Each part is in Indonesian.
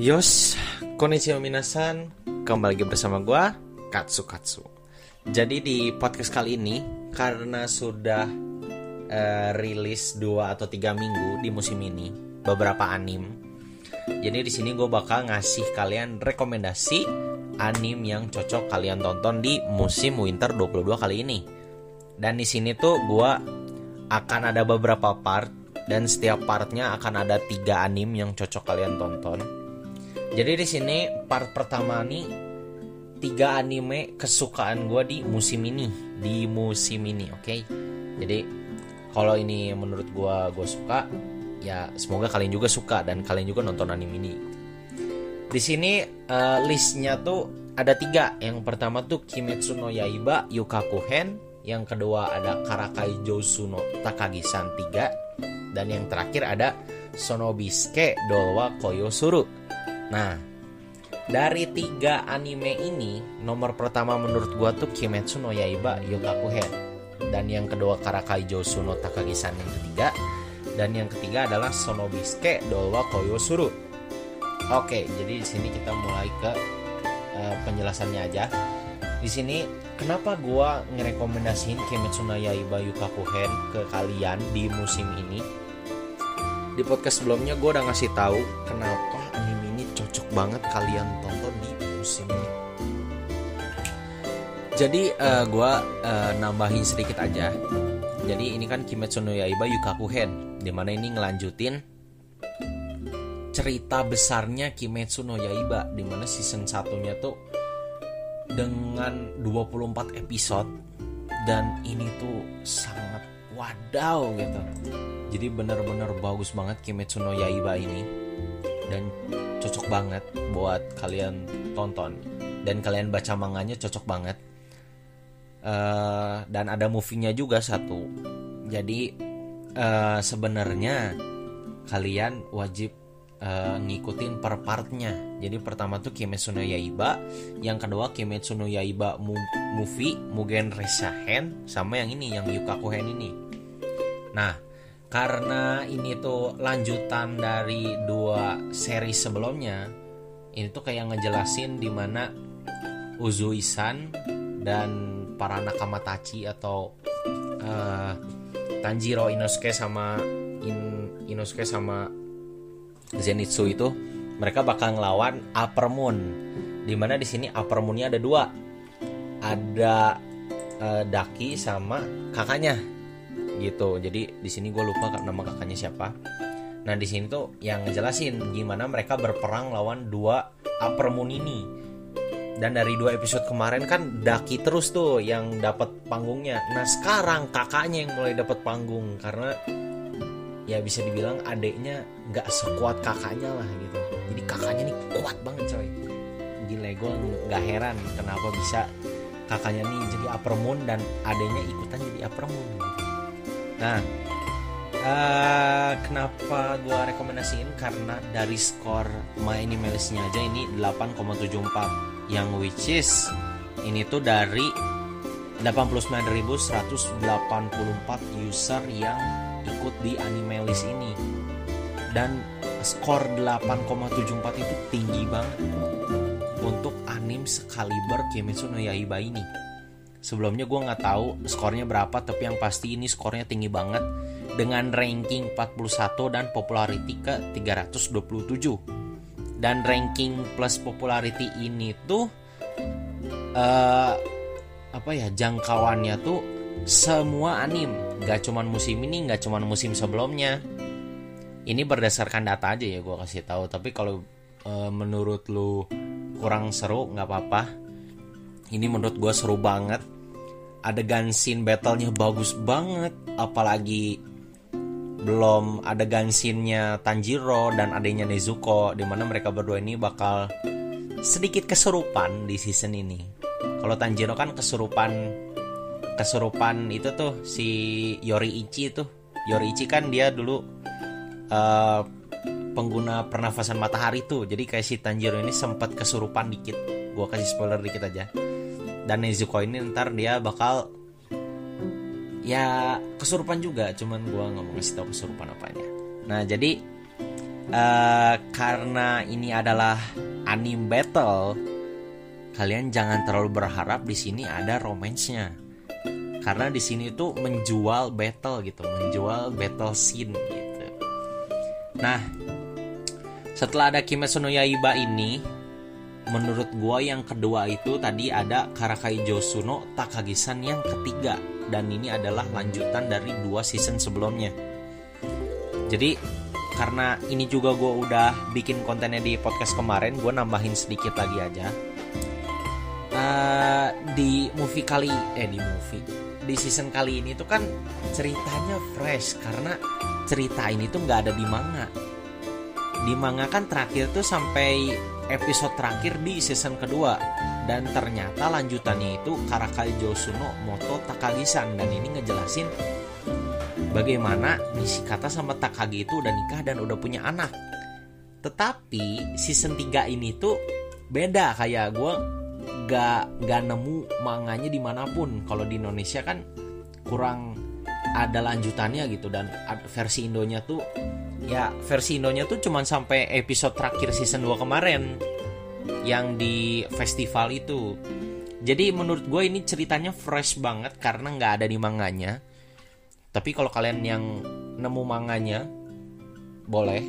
Yos, konnichiwa minasan Kembali lagi bersama gua Katsu Katsu Jadi di podcast kali ini Karena sudah uh, rilis 2 atau 3 minggu di musim ini Beberapa anim Jadi di sini gue bakal ngasih kalian rekomendasi anim yang cocok kalian tonton di musim winter 22 kali ini. Dan di sini tuh gue akan ada beberapa part dan setiap partnya akan ada tiga anim yang cocok kalian tonton. Jadi di sini part pertama nih tiga anime kesukaan gue di musim ini, di musim ini, oke? Okay? Jadi kalau ini menurut gue gue suka, ya semoga kalian juga suka dan kalian juga nonton anime ini. Di sini uh, listnya tuh ada tiga. Yang pertama tuh Kimetsu no Yaiba Yukaku Hen. Yang kedua ada Karakai Jousu no Takagi-san 3 dan yang terakhir ada Sonobisuke Dolwa Koyosuru. Nah, dari tiga anime ini, nomor pertama menurut gua tuh Kimetsu no Yaiba Yukaku Hen. Dan yang kedua Karakai Jousu no Takagi-san yang ketiga. Dan yang ketiga adalah Sonobisuke Dolwa Koyosuru. Oke, jadi di sini kita mulai ke uh, penjelasannya aja. Di sini kenapa gua ngerekomendasiin Kimetsu no Yaiba Yukaku Hen ke kalian di musim ini? Di podcast sebelumnya gue udah ngasih tahu kenapa anime banget kalian tonton di musim ini. Jadi uh, gue uh, nambahin sedikit aja. Jadi ini kan Kimetsu no Yaiba Yukaku Hen, di mana ini ngelanjutin cerita besarnya Kimetsu no Yaiba di mana season satunya tuh dengan 24 episode dan ini tuh sangat wadaw gitu jadi bener-bener bagus banget Kimetsu no Yaiba ini dan cocok banget buat kalian tonton dan kalian baca manganya cocok banget uh, dan ada movie-nya juga satu jadi uh, sebenarnya kalian wajib uh, ngikutin per partnya. Jadi pertama tuh Kimetsu no Yaiba, yang kedua Kimetsu no Yaiba movie Mugen Reshahen sama yang ini yang Yukaku Hen ini. Nah, karena ini tuh lanjutan dari dua seri sebelumnya, ini tuh kayak ngejelasin di mana Uzui-san dan para Nakamatachi atau uh, Tanjiro Inosuke sama In, Inosuke sama Zenitsu itu mereka bakal ngelawan Upper Moon. Di mana di sini Upper Moonnya ada dua, ada uh, Daki sama kakaknya gitu. Jadi di sini gue lupa nama kakaknya siapa. Nah di sini tuh yang ngejelasin gimana mereka berperang lawan dua Upper Moon ini. Dan dari dua episode kemarin kan Daki terus tuh yang dapat panggungnya. Nah sekarang kakaknya yang mulai dapat panggung karena ya bisa dibilang adiknya nggak sekuat kakaknya lah gitu jadi kakaknya nih kuat banget coy gila gue nggak heran kenapa bisa kakaknya nih jadi upper moon dan adiknya ikutan jadi upper moon nah uh, kenapa gue rekomendasiin? Karena dari skor My Animalistnya aja ini 8,74 yang which is ini tuh dari 89.184 user yang ikut di anime list ini. Dan skor 8,74 itu tinggi banget untuk anim sekaliber Kimetsu no Yaiba ini sebelumnya gue nggak tahu skornya berapa tapi yang pasti ini skornya tinggi banget. Dengan ranking 41 dan popularity ke 327 dan ranking plus popularity ini tuh uh, apa ya jangkauannya tuh semua anim. Gak cuman musim ini gak cuman musim sebelumnya. Ini berdasarkan data aja ya gue kasih tahu. Tapi kalau e, menurut lu kurang seru nggak apa-apa. Ini menurut gue seru banget adegan scene battlenya bagus banget apalagi belum ada scene-nya Tanjiro dan adanya Nezuko di mana mereka berdua ini bakal sedikit kesurupan di season ini. Kalau Tanjiro kan kesurupan kesurupan itu tuh si Yoriichi itu Yoriichi kan dia dulu uh, pengguna pernafasan matahari tuh. Jadi kayak si Tanjiro ini sempat kesurupan dikit. Gua kasih spoiler dikit aja dan Nezuko ini ntar dia bakal ya kesurupan juga cuman gua nggak mau ngasih tahu kesurupan apanya nah jadi uh, karena ini adalah anime battle, kalian jangan terlalu berharap di sini ada romansnya. Karena di sini tuh menjual battle gitu, menjual battle scene gitu. Nah, setelah ada Kimetsu no Yaiba ini, menurut gua yang kedua itu tadi ada Karakai Josuno Takagi-san yang ketiga dan ini adalah lanjutan dari dua season sebelumnya. Jadi karena ini juga gue udah bikin kontennya di podcast kemarin, gue nambahin sedikit lagi aja. Uh, di movie kali, eh di movie, di season kali ini tuh kan ceritanya fresh karena cerita ini tuh nggak ada di manga. Di manga kan terakhir tuh sampai episode terakhir di season kedua dan ternyata lanjutannya itu Karakai Josuno Moto Takagi-san dan ini ngejelasin bagaimana Nishikata sama Takagi itu udah nikah dan udah punya anak. Tetapi season 3 ini tuh beda kayak gue gak, gak nemu manganya di mana pun. Kalau di Indonesia kan kurang ada lanjutannya gitu dan versi Indonya tuh ya versi Indonya tuh cuman sampai episode terakhir season 2 kemarin yang di festival itu. Jadi menurut gue ini ceritanya fresh banget karena nggak ada di manganya. Tapi kalau kalian yang nemu manganya boleh.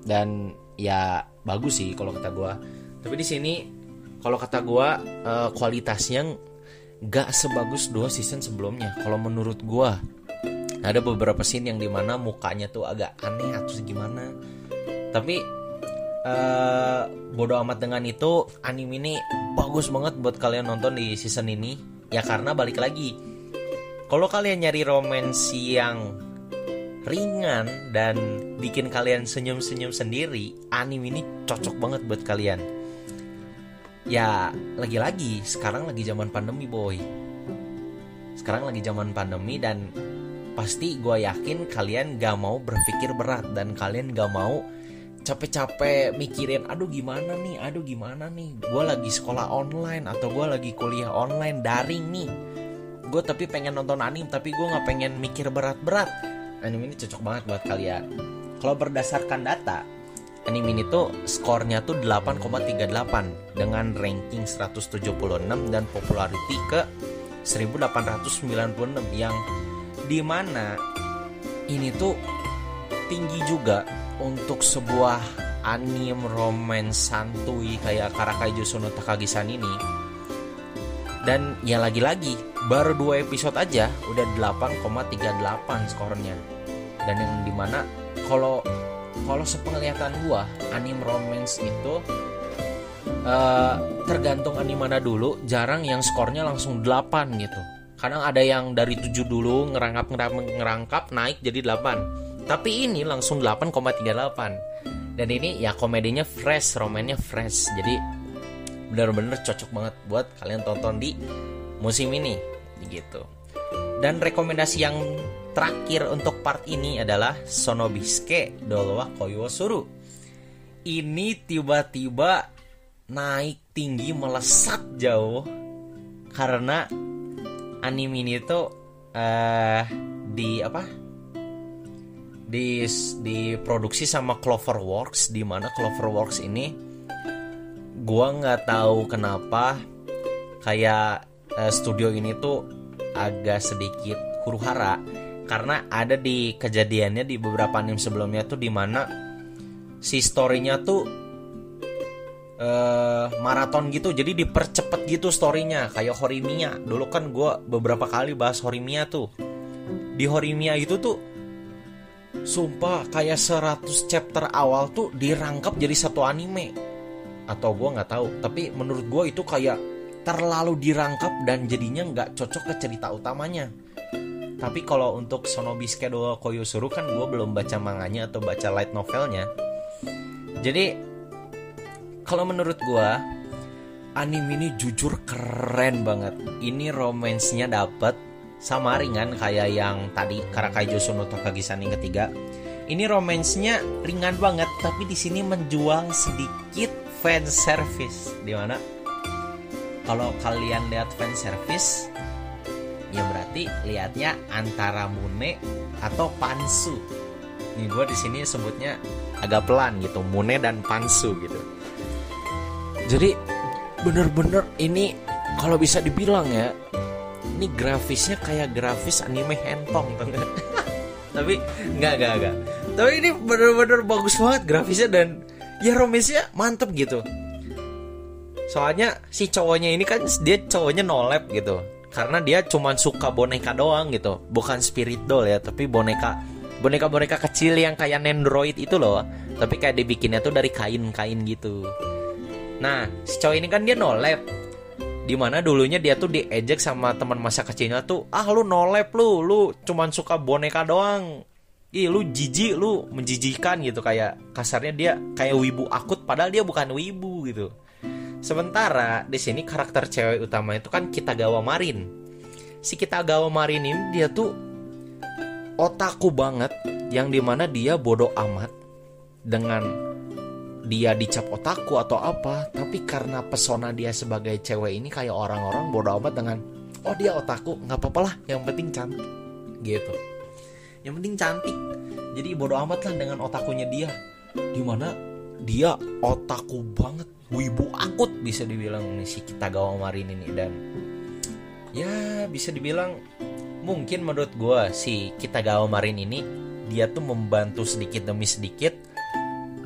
Dan ya bagus sih kalau kata gue tapi di sini kalau kata gue uh, kualitasnya gak sebagus dua season sebelumnya. Kalau menurut gue ada beberapa scene yang di mana mukanya tuh agak aneh atau gimana tapi uh, bodoh amat dengan itu anime ini bagus banget buat kalian nonton di season ini ya karena balik lagi kalau kalian nyari romansi yang ringan dan bikin kalian senyum-senyum sendiri, anime ini cocok banget buat kalian. Ya, lagi-lagi sekarang lagi zaman pandemi, boy. Sekarang lagi zaman pandemi dan pasti gue yakin kalian gak mau berpikir berat dan kalian gak mau capek-capek mikirin aduh gimana nih? Aduh gimana nih? Gue lagi sekolah online atau gue lagi kuliah online daring nih. Gue tapi pengen nonton anime tapi gue nggak pengen mikir berat-berat. Anime ini cocok banget buat kalian. Kalau berdasarkan data anime ini tuh skornya tuh 8,38 dengan ranking 176 dan popularity ke 1896 yang di mana ini tuh tinggi juga untuk sebuah anime romance santuy kayak Karakai Jusuno Takagi-san ini. Dan ya lagi-lagi baru dua episode aja udah 8,38 skornya. Dan yang di mana kalau kalau sepenglihatan gua anime romance itu uh, tergantung anime mana dulu jarang yang skornya langsung 8 gitu kadang ada yang dari 7 dulu ngerangkap ngerangkap, ngerangkap naik jadi 8 tapi ini langsung 8,38 dan ini ya komedinya fresh romannya fresh jadi bener-bener cocok banget buat kalian tonton di musim ini gitu. Dan rekomendasi yang terakhir untuk part ini adalah Sonobiske Dolwa Koyo Suru. Ini tiba-tiba naik tinggi melesat jauh karena anime ini tuh uh, di apa? Di diproduksi sama Cloverworks di mana Cloverworks ini gua nggak tahu kenapa kayak uh, studio ini tuh agak sedikit huru hara karena ada di kejadiannya di beberapa anime sebelumnya tuh di mana si storynya tuh uh, maraton gitu. Jadi dipercepat gitu storynya. Kayak Horimiya. Dulu kan gue beberapa kali bahas Horimiya tuh. Di Horimiya itu tuh sumpah kayak 100 chapter awal tuh dirangkap jadi satu anime. Atau gue nggak tahu. Tapi menurut gue itu kayak terlalu dirangkap dan jadinya nggak cocok ke cerita utamanya. Tapi kalau untuk Sonobi Skedo Koyosuru kan gue belum baca manganya atau baca light novelnya. Jadi kalau menurut gue anime ini jujur keren banget. Ini romansnya dapet sama ringan kayak yang tadi Karakai Josuno Takagi-san yang ketiga. Ini romansnya ringan banget tapi di sini menjual sedikit fan service. Di mana? Kalau kalian lihat fan service ya berarti lihatnya antara Mune atau Pansu. Nih gue di sini sebutnya agak pelan gitu Mune dan Pansu gitu jadi bener-bener ini kalau bisa dibilang ya ini grafisnya kayak grafis anime hentong tapi nggak nggak nggak. Tapi ini bener-bener bagus banget grafisnya dan ya romansnya mantep gitu. Soalnya si cowoknya ini kan dia cowoknya nolep gitu. Karena dia cuman suka boneka doang gitu. Bukan spirit doll ya tapi boneka boneka boneka kecil yang kayak nendroid itu loh. Tapi kayak dibikinnya tuh dari kain-kain gitu nah si cowok ini kan dia nolep di mana dulunya dia tuh diejek sama teman masa kecilnya tuh ah lu nolep lu lu cuman suka boneka doang Ih lu jijik lu menjijikan gitu kayak kasarnya dia kayak wibu akut padahal dia bukan wibu gitu. Sementara di sini karakter cewek utama itu kan kita gawa marin. Si kita gawa marin ini dia tuh otaku banget yang di mana dia bodoh amat dengan dia dicap otaku atau apa tapi karena pesona dia sebagai cewek ini kayak orang-orang bodoh amat dengan oh dia otaku nggak apa-apa lah yang penting cantik gitu. Yang penting cantik. Jadi bodoh amat lah dengan otakunya dia. Di mana dia otaku banget wibu akut bisa dibilang nih si kita gawang marin ini. Dan ya bisa dibilang mungkin menurut gue si kita marin ini dia tuh membantu sedikit demi sedikit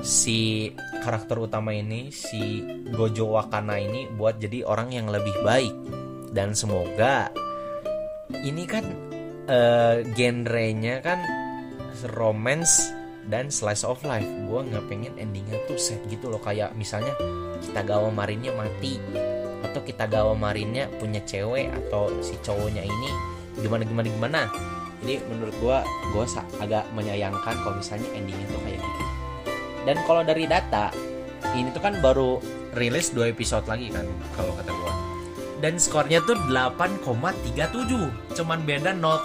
si karakter utama ini si Gojo Wakana ini buat jadi orang yang lebih baik. Dan semoga ini kan uh, genrenya kan romance dan slice of life. Gue nggak pengen endingnya tuh set gitu loh. Kayak misalnya kita gawa marinnya mati atau kita gawa marinnya punya cewek atau si cowoknya ini gimana gimana gimana. Jadi menurut gue gue agak menyayangkan kalau misalnya endingnya tuh kayak gitu dan kalau dari data ini tuh kan baru rilis dua episode lagi kan kalau kata gua. Dan skornya tuh 8,37 cuman beda 0,01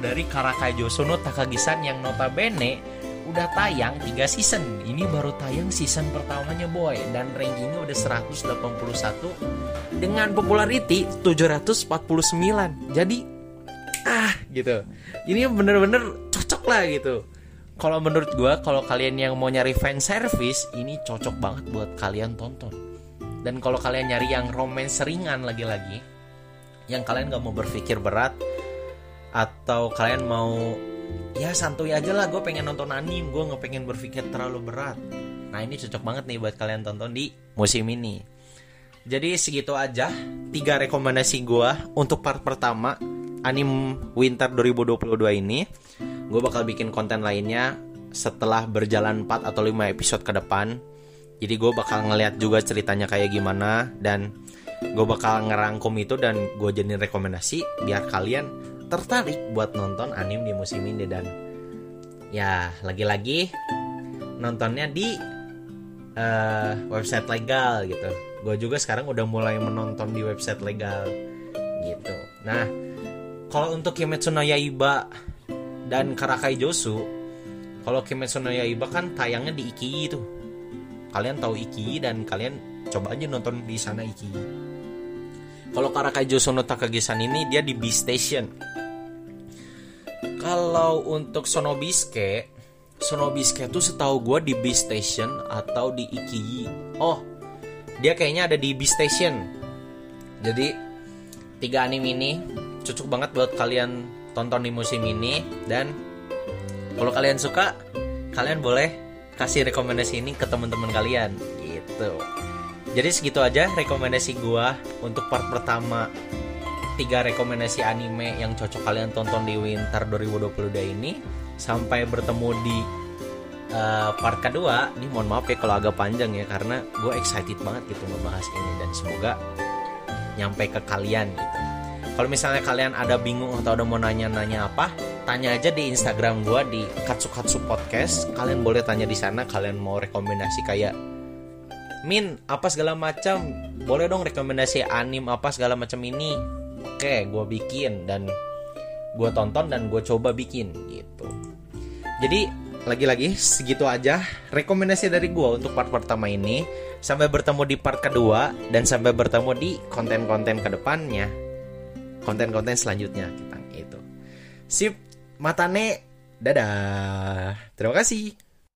dari Karakai Josono Takagisan yang notabene udah tayang 3 season. Ini baru tayang season pertamanya boy. Dan rankingnya udah 181 dengan popularity 749 jadi ah gitu. Ini bener-bener cocok lah gitu kalau menurut gue kalau kalian yang mau nyari fan service ini cocok banget buat kalian tonton. Dan kalau kalian nyari yang romance ringan lagi-lagi yang kalian gak mau berpikir berat atau kalian mau ya santuy aja lah gue pengen nonton anime gue nggak pengen berpikir terlalu berat. Nah ini cocok banget nih buat kalian tonton di musim ini. Jadi segitu aja tiga rekomendasi gue untuk part pertama anime winter 2022 ini gue bakal bikin konten lainnya setelah berjalan 4 atau 5 episode ke depan. Jadi gue bakal ngeliat juga ceritanya kayak gimana dan gue bakal ngerangkum itu dan gue jadi rekomendasi biar kalian tertarik buat nonton anime di musim ini. Dan ya lagi-lagi nontonnya di uh, website legal gitu. Gue juga sekarang udah mulai menonton di website legal gitu. Nah kalau untuk Kimetsu no Yaiba dan Karakai Josu kalau Kimetsu no Yaiba kan tayangnya di Iki itu kalian tahu Iki dan kalian coba aja nonton di sana Iki kalau Karakai Josu no Takagisan ini dia di B Station. Kalau untuk Sonobiske Sonobiske tuh setahu gue di B Station atau di Iki oh dia kayaknya ada di B Station. Jadi tiga anime ini cocok banget buat kalian tonton di musim ini dan kalau kalian suka kalian boleh kasih rekomendasi ini ke teman-teman kalian gitu. Jadi segitu aja rekomendasi gua untuk part pertama. Tiga rekomendasi anime yang cocok kalian tonton di winter 2022 ini. Sampai bertemu di uh, part kedua ini mohon maaf ya kalau agak panjang ya karena gue excited banget gitu ngebahas ini dan semoga nyampe ke kalian gitu kalau misalnya kalian ada bingung atau ada mau nanya-nanya apa, tanya aja di Instagram gue di Katsukatsu Podcast. Kalian boleh tanya di sana. Kalian mau rekomendasi kayak Min apa segala macam, boleh dong rekomendasi anim apa segala macam ini. Oke, gue bikin dan gue tonton dan gue coba bikin gitu. Jadi lagi-lagi segitu aja rekomendasi dari gue untuk part pertama ini. Sampai bertemu di part kedua dan sampai bertemu di konten-konten ke depannya konten-konten selanjutnya kita itu sip matane Dadah. Terima kasih.